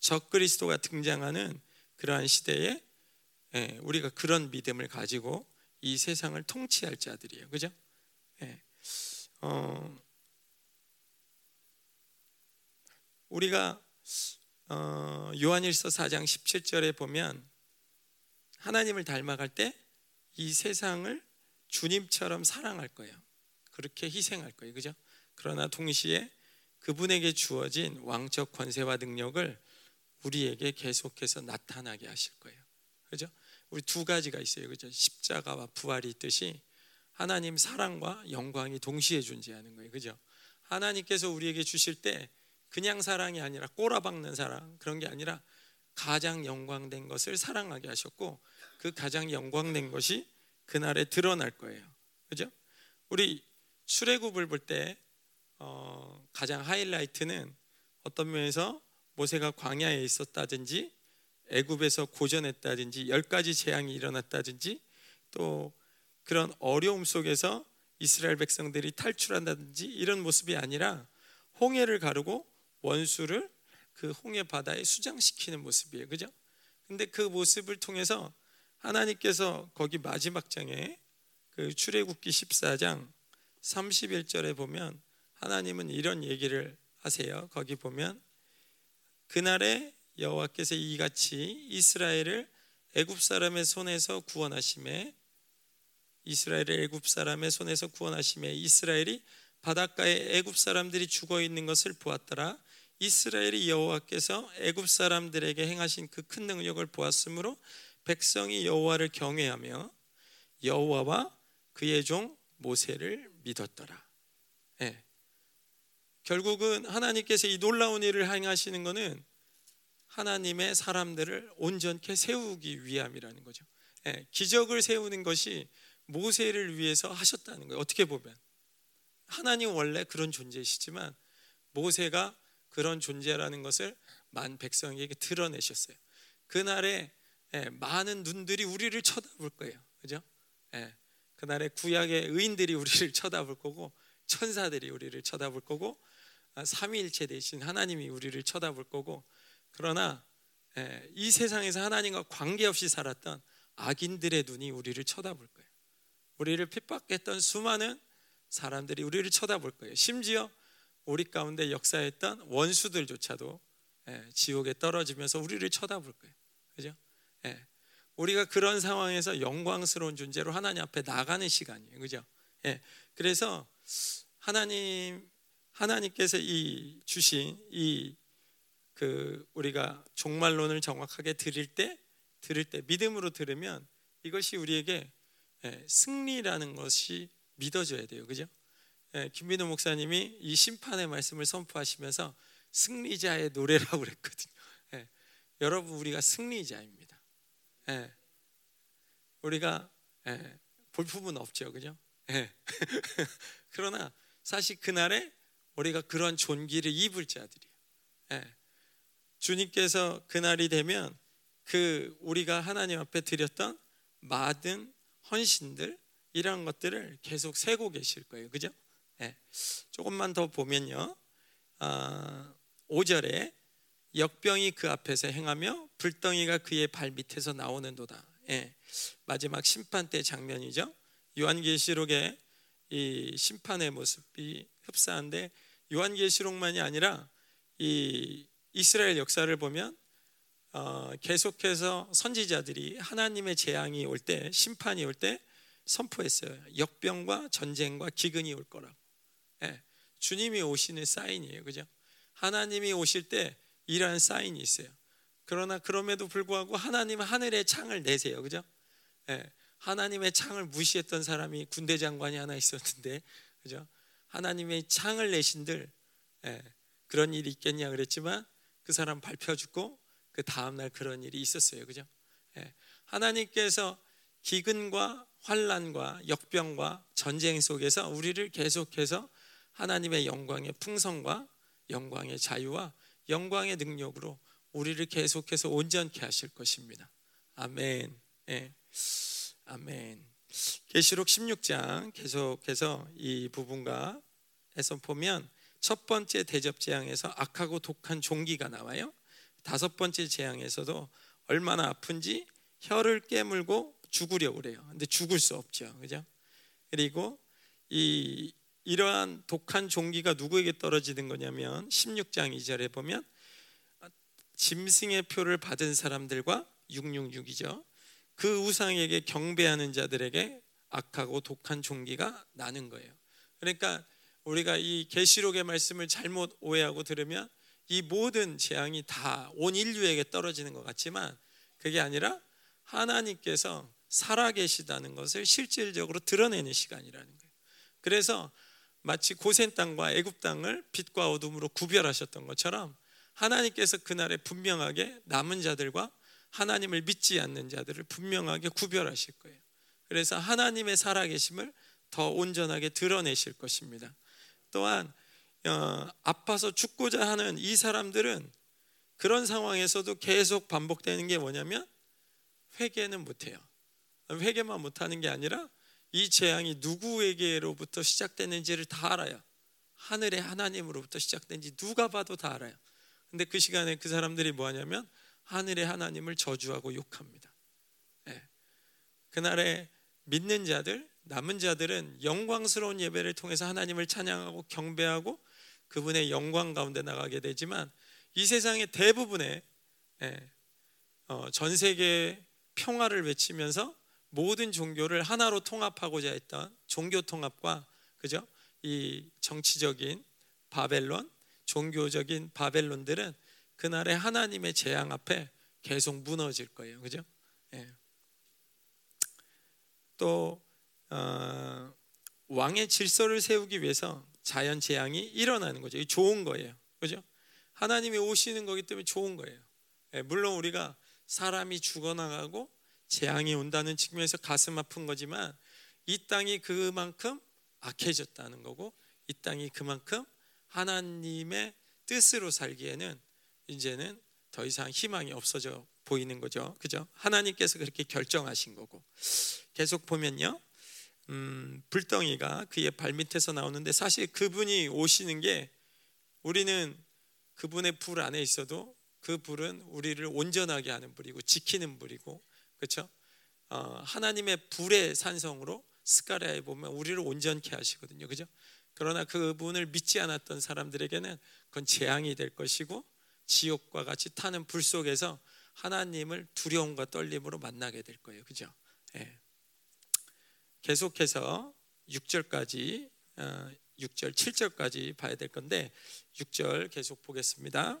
적그리스도가 등장하는 그러한 시대에 예, 우리가 그런 믿음을 가지고 이 세상을 통치할 자들이에요. 그죠? 예. 어, 우리가 어, 요한일서 4장 17절에 보면 하나님을 닮아갈 때 이 세상을 주님처럼 사랑할 거예요. 그렇게 희생할 거예요. 그죠? 그러나 동시에 그분에게 주어진 왕적 권세와 능력을 우리에게 계속해서 나타나게 하실 거예요. 그죠? 우리 두 가지가 있어요. 그죠? 십자가와 부활이 있듯이 하나님 사랑과 영광이 동시에 존재하는 거예요. 그죠? 하나님께서 우리에게 주실 때 그냥 사랑이 아니라 꼬라박는 사랑 그런 게 아니라 가장 영광된 것을 사랑하게 하셨고 그 가장 영광된 것이 그날에 드러날 거예요. 그죠? 우리 출애굽을 볼때 어, 가장 하이라이트는 어떤 면에서 모세가 광야에 있었다든지 애굽에서 고전했다든지 열 가지 재앙이 일어났다든지 또 그런 어려움 속에서 이스라엘 백성들이 탈출한다든지 이런 모습이 아니라 홍해를 가르고 원수를 그 홍해 바다에 수장시키는 모습이에요. 그죠? 근데 그 모습을 통해서 하나님께서 거기 마지막 장에 그 출애굽기 14장 31절에 보면 하나님은 이런 얘기를 하세요. 거기 보면 그날에 여호와께서 이같이 이스라엘을 애굽 사람의 손에서 구원하심에 이스라엘을 애굽 사람의 손에서 구원하심에 이스라엘이 바닷가에 애굽 사람들이 죽어 있는 것을 보았더라. 이스라엘이 여호와께서 애굽 사람들에게 행하신 그 큰 능력을 보았으므로 백성이 여호와를 경외하며 여호와와 그의 종 모세를 믿었더라. 네. 결국은 하나님께서 이 놀라운 일을 행하시는 것은 하나님의 사람들을 온전케 세우기 위함이라는 거죠. 네. 기적을 세우는 것이 모세를 위해서 하셨다는 거예요. 어떻게 보면 하나님 원래 그런 존재이시지만 모세가 그런 존재라는 것을 만 백성에게 드러내셨어요. 그날에 예, 많은 눈들이 우리를 쳐다볼 거예요. 그죠? 예, 그날에 구약의 의인들이 우리를 쳐다볼 거고 천사들이 우리를 쳐다볼 거고 아, 삼위일체 대신 하나님이 우리를 쳐다볼 거고 그러나 예, 이 세상에서 하나님과 관계없이 살았던 악인들의 눈이 우리를 쳐다볼 거예요. 우리를 핍박했던 수많은 사람들이 우리를 쳐다볼 거예요. 심지어 우리 가운데 역사했던 원수들조차도 지옥에 떨어지면서 우리를 쳐다볼 거예요. 그죠? 예. 우리가 그런 상황에서 영광스러운 존재로 하나님 앞에 나가는 시간이에요. 그죠? 예. 그래서 하나님 하나님께서 이 주신 이 그 우리가 종말론을 정확하게 들을 때 들을 때 믿음으로 들으면 이것이 우리에게 예, 승리라는 것이 믿어져야 돼요. 그죠? 예, 김민호 목사님이 이 심판의 말씀을 선포하시면서 승리자의 노래라고 그랬거든요. 예, 여러분 우리가 승리자입니다. 예, 우리가 예, 볼품은 없죠, 그죠? 예. 그러나 사실 그날에 우리가 그런 존귀를 입을 자들이에요. 예. 주님께서 그날이 되면 그 우리가 하나님 앞에 드렸던 많은 헌신들 이런 것들을 계속 세고 계실 거예요. 그죠? 네. 조금만 더 보면요. 아, 5절에 역병이 그 앞에서 행하며 불덩이가 그의 발 밑에서 나오는도다. 예. 마지막 심판 때 장면이죠. 요한계시록의 이 심판의 모습이 흡사한데 요한계시록만이 아니라 이 이스라엘 역사를 보면 어, 계속해서 선지자들이 하나님의 재앙이 올 때, 심판이 올 때 선포했어요. 역병과 전쟁과 기근이 올 거라고. 예, 주님이 오시는 사인이에요, 그죠? 하나님이 오실 때 이러한 사인이 있어요. 그러나 그럼에도 불구하고 하나님은 하늘의 창을 내세요, 그죠? 예, 하나님의 창을 무시했던 사람이 군대 장관이 하나 있었는데, 그죠? 하나님의 창을 내신들 예, 그런 일이 있겠냐 그랬지만 그 사람 발표 죽고 그 다음 날 그런 일이 있었어요. 그죠? 예. 하나님께서 기근과 환란과 역병과 전쟁 속에서 우리를 계속해서 하나님의 영광의 풍성과 영광의 자유와 영광의 능력으로 우리를 계속해서 온전케 하실 것입니다. 아멘. 예. 아멘. 계시록 16장 계속해서 이 부분과 해서 보면 첫 번째 대접 재앙에서 악하고 독한 종기가 나와요. 다섯 번째 재앙에서도 얼마나 아픈지 혀를 깨물고 죽으려 그래요. 근데 죽을 수 없죠. 그죠? 그리고 이 이러한 독한 종기가 누구에게 떨어지는 거냐면 16장 2절에 보면 짐승의 표를 받은 사람들과 666이죠. 그 우상에게 경배하는 자들에게 악하고 독한 종기가 나는 거예요. 그러니까 우리가 이 계시록의 말씀을 잘못 오해하고 들으면 이 모든 재앙이 다 온 인류에게 떨어지는 것 같지만 그게 아니라 하나님께서 살아계시다는 것을 실질적으로 드러내는 시간이라는 거예요. 그래서 마치 고센 땅과 애굽 땅을 빛과 어둠으로 구별하셨던 것처럼 하나님께서 그날에 분명하게 남은 자들과 하나님을 믿지 않는 자들을 분명하게 구별하실 거예요. 그래서 하나님의 살아계심을 더 온전하게 드러내실 것입니다. 또한 어, 아파서 죽고자 하는 이 사람들은 그런 상황에서도 계속 반복되는 게 뭐냐면 회개는 못해요. 회개만 못하는 게 아니라 이 재앙이 누구에게로부터 시작됐는지를 다 알아요. 하늘의 하나님으로부터 시작된지 누가 봐도 다 알아요. 근데 그 시간에 그 사람들이 뭐 하냐면 하늘의 하나님을 저주하고 욕합니다. 네. 그날에 믿는 자들, 남은 자들은 영광스러운 예배를 통해서 하나님을 찬양하고 경배하고 그분의 영광 가운데 나가게 되지만 이 세상의 대부분의 예, 어, 전 세계 평화를 외치면서 모든 종교를 하나로 통합하고자 했던 종교 통합과 그죠? 이 정치적인 바벨론, 종교적인 바벨론들은 그날의 하나님의 재앙 앞에 계속 무너질 거예요, 그죠? 예. 또 어, 왕의 질서를 세우기 위해서 자연 재앙이 일어나는 거죠. 이 좋은 거예요. 그죠? 하나님이 오시는 거기 때문에 좋은 거예요. 예, 물론 우리가 사람이 죽어나가고 재앙이 온다는 측면에서 가슴 아픈 거지만 이 땅이 그만큼 악해졌다는 거고 이 땅이 그만큼 하나님의 뜻으로 살기에는 이제는 더 이상 희망이 없어져 보이는 거죠. 그죠? 하나님께서 그렇게 결정하신 거고. 계속 보면요. 음, 불덩이가 그의 발밑에서 나오는데 사실 그분이 오시는 게 우리는 그분의 불 안에 있어도 그 불은 우리를 온전하게 하는 불이고 지키는 불이고 그렇죠? 어, 하나님의 불의 산성으로 스가랴에 보면 우리를 온전케 하시거든요. 그죠? 그러나 그분을 믿지 않았던 사람들에게는 그건 재앙이 될 것이고 지옥과 같이 타는 불 속에서 하나님을 두려움과 떨림으로 만나게 될 거예요. 그죠? 예. 계속해서 6절까지 어, 6절, 7절까지 봐야 될 건데 6절 계속 보겠습니다.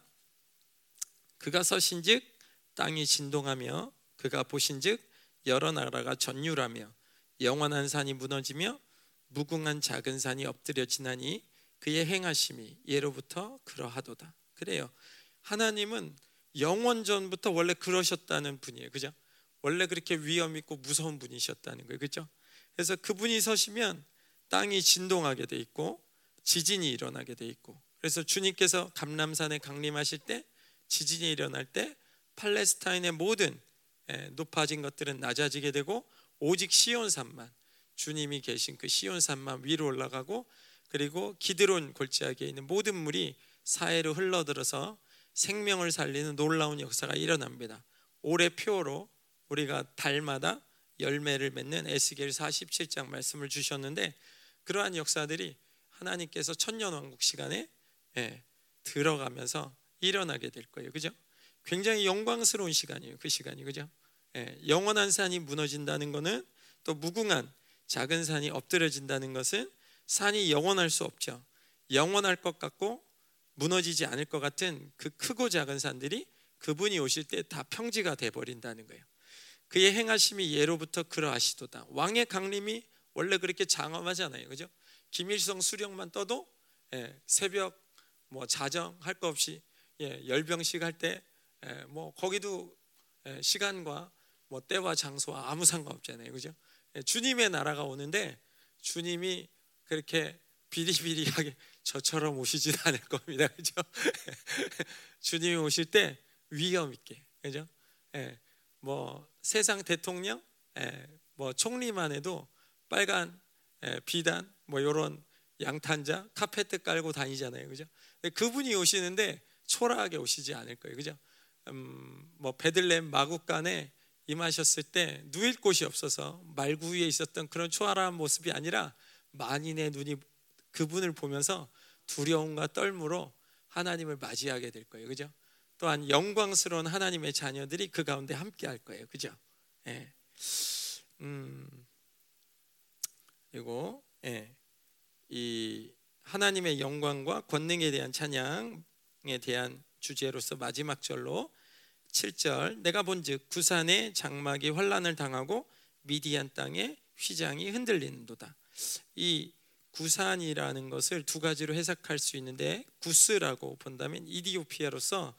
그가 서신즉 땅이 진동하며 그가 보신즉 여러 나라가 전율하며 영원한 산이 무너지며 무궁한 작은 산이 엎드려 지나니 그의 행하심이 예로부터 그러하도다. 그래요. 하나님은 영원 전부터 원래 그러셨다는 분이에요. 그죠? 원래 그렇게 위험 있고 무서운 분이셨다는 거예요. 그죠? 그래서 그분이 서시면 땅이 진동하게 돼 있고 지진이 일어나게 돼 있고 그래서 주님께서 감람산에 강림하실 때 지진이 일어날 때 팔레스타인의 모든 예, 높아진 것들은 낮아지게 되고 오직 시온산만 주님이 계신 그 시온산만 위로 올라가고 그리고 기드론 골짜기에 있는 모든 물이 사해로 흘러들어서 생명을 살리는 놀라운 역사가 일어납니다. 올해 표로 우리가 달마다 열매를 맺는 에스겔 47장 말씀을 주셨는데 그러한 역사들이 하나님께서 천년 왕국 시간에 예, 들어가면서 일어나게 될 거예요. 그죠? 굉장히 영광스러운 시간이에요. 그 시간이 그죠? 예, 영원한 산이 무너진다는 것은 또 무궁한 작은 산이 엎드려진다는 것은 산이 영원할 수 없죠. 영원할 것 같고 무너지지 않을 것 같은 그 크고 작은 산들이 그분이 오실 때 다 평지가 돼 버린다는 거예요. 그의 행하심이 예로부터 그러하시도다. 왕의 강림이 원래 그렇게 장엄하잖아요. 그죠? 김일성 수령만 떠도 예, 새벽 뭐 자정 할 거 없이 예, 열병식 할 때뭐 예, 거기도 예, 시간과 뭐 때와 장소와 아무 상관없잖아요. 그죠? 예, 주님의 나라가 오는데 주님이 그렇게 비리비리하게 저처럼 오시진 않을 겁니다. 그죠? 주님이 오실 때 위험 있게. 그죠? 예, 뭐 세상 대통령, 예, 뭐 총리만 해도 빨간 예, 비단, 뭐 이런 양탄자, 카페트 깔고 다니잖아요, 그죠? 그분이 오시는데 초라하게 오시지 않을 거예요, 그죠? 음, 뭐 베들렘 마국간에 임하셨을 때 누일 곳이 없어서 말구 위에 있었던 그런 초라한 모습이 아니라 만인의 눈이 그분을 보면서 두려움과 떨므로 하나님을 맞이하게 될 거예요, 그죠? 또한 영광스러운 하나님의 자녀들이 그 가운데 함께 할 거예요. 그죠? 예. 음. 그리고 예. 이 하나님의 영광과 권능에 대한 찬양에 대한 주제로서 마지막 절로 7절 내가 본즉 구산의 장막이 환란을 당하고 미디안 땅에 휘장이 흔들리는도다. 이 구산이라는 것을 두 가지로 해석할 수 있는데 구스라고 본다면 이디오피아로서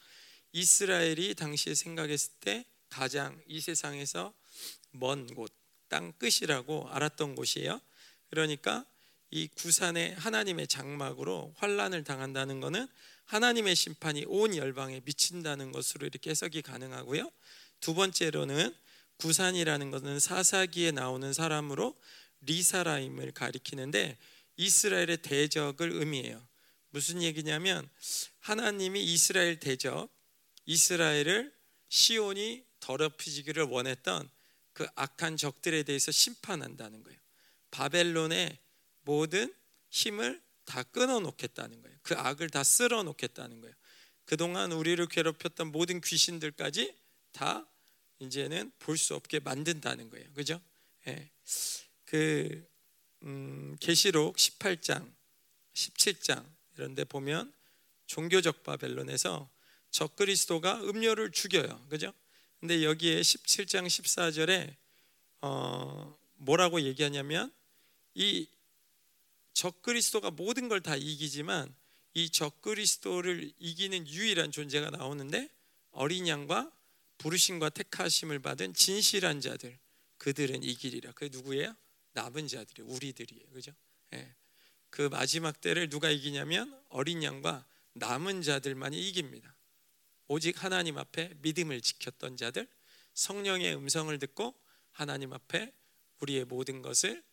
이스라엘이 당시에 생각했을 때 가장 이 세상에서 먼 곳, 땅 끝이라고 알았던 곳이에요. 그러니까 이 구산의 하나님의 장막으로 환란을 당한다는 것은 하나님의 심판이 온 열방에 미친다는 것으로 이렇게 해석이 가능하고요. 두 번째로는 구산이라는 것은 사사기에 나오는 사람으로 리사라임을 가리키는데 이스라엘의 대적을 의미해요. 무슨 얘기냐면 하나님이 이스라엘 대적 이스라엘을 시온이 더럽히지기를 원했던 그 악한 적들에 대해서 심판한다는 거예요. 바벨론의 모든 힘을 다 끊어 놓겠다는 거예요. 그 악을 다 쓸어 놓겠다는 거예요. 그동안 우리를 괴롭혔던 모든 귀신들까지 다 이제는 볼 수 없게 만든다는 거예요. 그죠? 예. 그 음, 계시록 18장, 17장 이런 데 보면 종교적 바벨론에서 적그리스도가 음료를 죽여요. 그죠? 근데 여기에 17장 14절에 어, 뭐라고 얘기하냐면 이 적그리스도가 모든 걸 다 이기지만 이 적그리스도를 이기는 유일한 존재가 나오는데 어린 양과 부르심과 택하심을 받은 진실한 자들 그들은 이기리라. 그 누구예요? 남은 자들이 우리들이에요. 그죠? 예. 그 마지막 때를 누가 이기냐면 어린 양과 남은 자들만이 이깁니다. 오직 하나님 앞에 믿음을 지켰던 자들, 성령의 음성을 듣고 하나님 앞에 우리의 모든 것을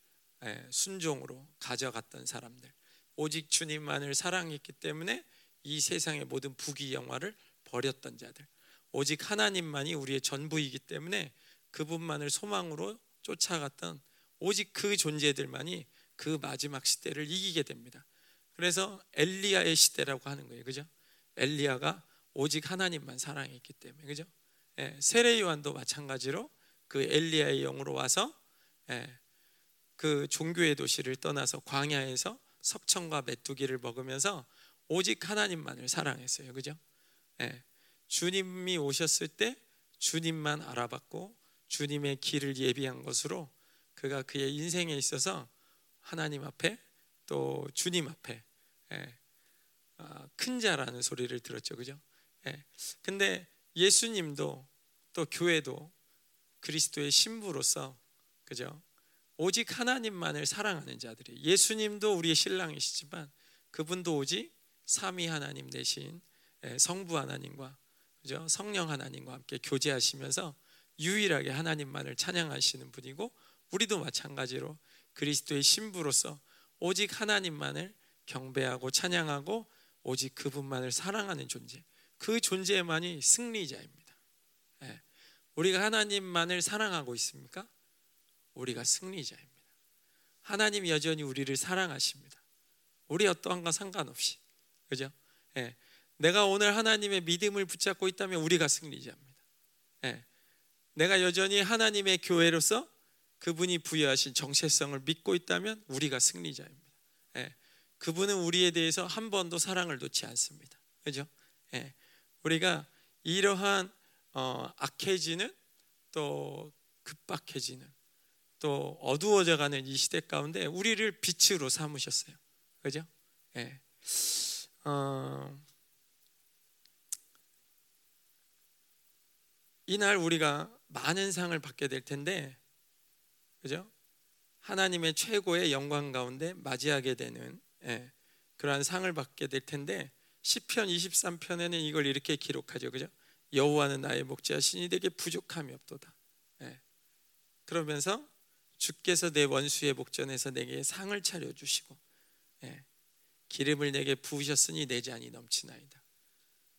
예, 순종으로 가져갔던 사람들, 오직 주님만을 사랑했기 때문에 이 세상의 모든 부귀 영화를 버렸던 자들, 오직 하나님만이 우리의 전부이기 때문에 그분만을 소망으로 쫓아갔던 오직 그 존재들만이 그 마지막 시대를 이기게 됩니다. 그래서 엘리야의 시대라고 하는 거예요. 그죠? 엘리야가 오직 하나님만 사랑했기 때문에 그죠? 예, 세례 요한도 마찬가지로 그 엘리야의 영으로 와서 예, 그 종교의 도시를 떠나서 광야에서 석청과 메뚜기를 먹으면서 오직 하나님만을 사랑했어요. 그죠? 예. 주님이 오셨을 때 주님만 알아봤고 주님의 길을 예비한 것으로 그가 그의 인생에 있어서 하나님 앞에 또 주님 앞에 예. 아, 큰 자라는 소리를 들었죠. 그죠? 예. 근데 예수님도 또 교회도 그리스도의 신부로서 그죠? 오직 하나님만을 사랑하는 자들이 예수님도 우리의 신랑이시지만 그분도 오직 삼위 하나님 대신 예, 성부 하나님과 그죠? 성령 하나님과 함께 교제하시면서 유일하게 하나님만을 찬양하시는 분이고 우리도 마찬가지로 그리스도의 신부로서 오직 하나님만을 경배하고 찬양하고 오직 그분만을 사랑하는 존재. 그 존재만이 승리자입니다. 예. 우리가 하나님만을 사랑하고 있습니까? 우리가 승리자입니다. 하나님 여전히 우리를 사랑하십니다. 우리 어떠한가 상관없이. 그죠? 예. 내가 오늘 하나님의 믿음을 붙잡고 있다면 우리가 승리자입니다. 예. 내가 여전히 하나님의 교회로서 그분이 부여하신 정체성을 믿고 있다면 우리가 승리자입니다. 예. 그분은 우리에 대해서 한 번도 사랑을 놓지 않습니다. 그죠? 예. 우리가 이러한 어, 악해지는 또 급박해지는 또 어두워져가는 이 시대 가운데 우리를 빛으로 삼으셨어요. 그죠? 예. 어, 이날 우리가 많은 상을 받게 될 텐데, 그죠? 하나님의 최고의 영광 가운데 맞이하게 되는 예, 그러한 상을 받게 될 텐데, 시편 23편에는 이걸 이렇게 기록하죠, 그죠? 여호와는 나의 목자신이 되게 부족함이 없도다. 예. 그러면서 주께서 내 원수의 목전에서 내게 상을 차려 주시고 예. 기름을 내게 부으셨으니 내 잔이 넘치나이다.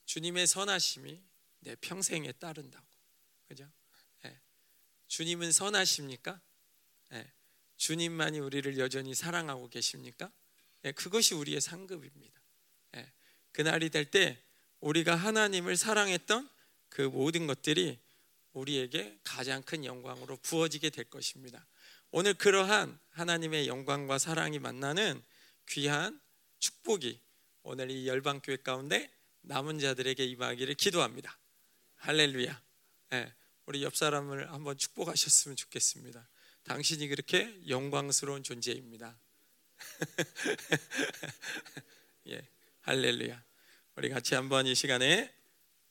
주님의 선하심이 내 평생에 따른다고. 그죠? 예. 주님은 선하십니까? 예. 주님만이 우리를 여전히 사랑하고 계십니까? 예. 그것이 우리의 상급입니다. 예. 그날이 될 때 우리가 하나님을 사랑했던 그 모든 것들이 우리에게 가장 큰 영광으로 부어지게 될 것입니다. 오늘 그러한 하나님의 영광과 사랑이 만나는 귀한 축복이 오늘 이 열방교회 가운데 남은 자들에게 임하기를 기도합니다. 할렐루야. 네, 우리 옆 사람을 한번 축복하셨으면 좋겠습니다. 당신이 그렇게 영광스러운 존재입니다. 예, 할렐루야. 우리 같이 한번 이 시간에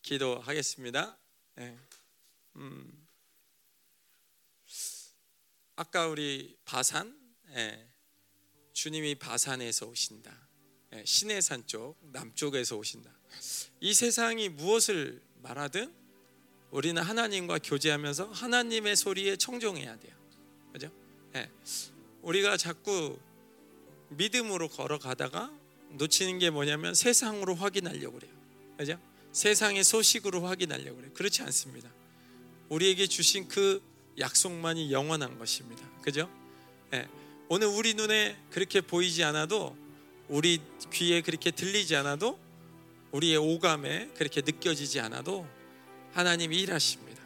기도하겠습니다. 예, 음. 아까 우리 바산 예, 주님이 바산에서 오신다. 예, 시내산 쪽 남쪽에서 오신다. 이 세상이 무엇을 말하든 우리는 하나님과 교제하면서 하나님의 소리에 청종해야 돼요. 그죠? 예, 우리가 자꾸 믿음으로 걸어가다가 놓치는 게 뭐냐면 세상으로 확인하려고 그래요. 그죠? 세상의 소식으로 확인하려고 그래요. 그렇지 않습니다. 우리에게 주신 그 약속만이 영원한 것입니다. 그죠? 예. 오늘 우리 눈에 그렇게 보이지 않아도 우리 귀에 그렇게 들리지 않아도 우리의 오감에 그렇게 느껴지지 않아도 하나님 일하십니다.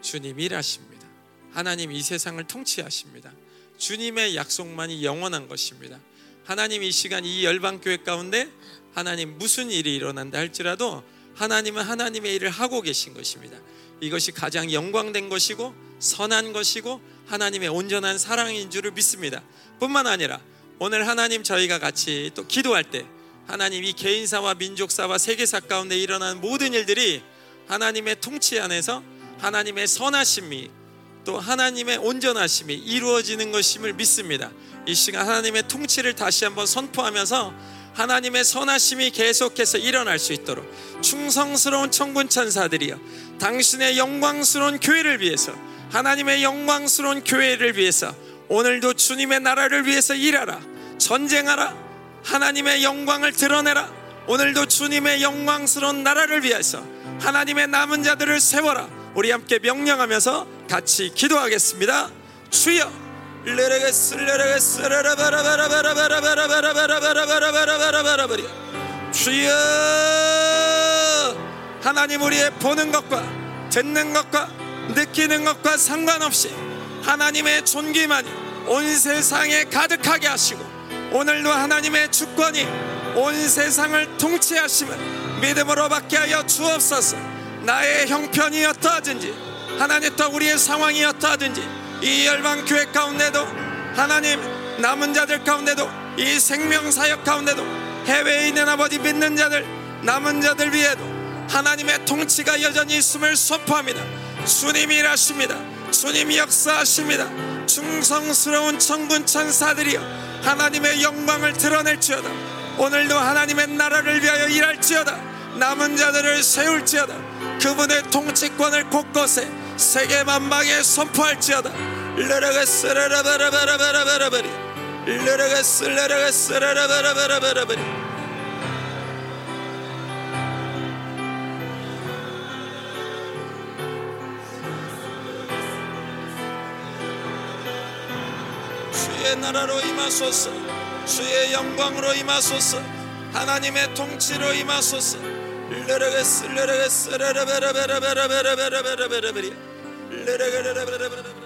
주님 일하십니다. 하나님 이 세상을 통치하십니다. 주님의 약속만이 영원한 것입니다. 하나님 이 시간 이 열방교회 가운데 하나님 무슨 일이 일어난다 할지라도 하나님은 하나님의 일을 하고 계신 것입니다. 이것이 가장 영광된 것이고 선한 것이고 하나님의 온전한 사랑인 줄을 믿습니다. 뿐만 아니라 오늘 하나님 저희가 같이 또 기도할 때 하나님 이 개인사와 민족사와 세계사 가운데 일어나는 모든 일들이 하나님의 통치 안에서 하나님의 선하심이 또 하나님의 온전하심이 이루어지는 것임을 믿습니다. 이 시간 하나님의 통치를 다시 한번 선포하면서 하나님의 선하심이 계속해서 일어날 수 있도록 충성스러운 천군 천사들이여 당신의 영광스러운 교회를 위해서 하나님의 영광스러운 교회를 위해서 오늘도 주님의 나라를 위해서 일하라 전쟁하라 하나님의 영광을 드러내라 오늘도 주님의 영광스러운 나라를 위해서 하나님의 남은 자들을 세워라. 우리 함께 명령하면서 같이 기도하겠습니다. 주여 주여 하나님 우리의 보는 것과 듣는 것과 느끼는 것과 상관없이 하나님의 존귀만이 온 세상에 가득하게 하시고 오늘도 하나님의 주권이 온 세상을 통치하심을 믿음으로 받게 하여 주옵소서 나의 형편이 어떠하든지 하나님 또 우리의 상황이 어떠하든지 이 열방 교회 가운데도 하나님 남은 자들 가운데도 이 생명 사역 가운데도 해외에 있는 아버지 믿는 자들 남은 자들 위에도 하나님의 통치가 여전히 있음을 선포합니다. 주님이 일하십니다. 주님이 역사하십니다. 충성스러운 천군 천사들이여 하나님의 영광을 드러낼지어다. 오늘도 하나님의 나라를 위하여 일할지어다. 남은 자들을 세울지어다. 그분의 통치권을 곳곳에 세계 만방에 선포할지어다. 르르가스 르르바라바라바라바라바리 르르가스 르르가스 르르바라바라바라바리 주의 나라로 임하소서. 주의 영광으로 임하소서. 하나님의 통치로 임하소서 르르가스 르르바라바라바라바라바라바라바리 르르가르르르르르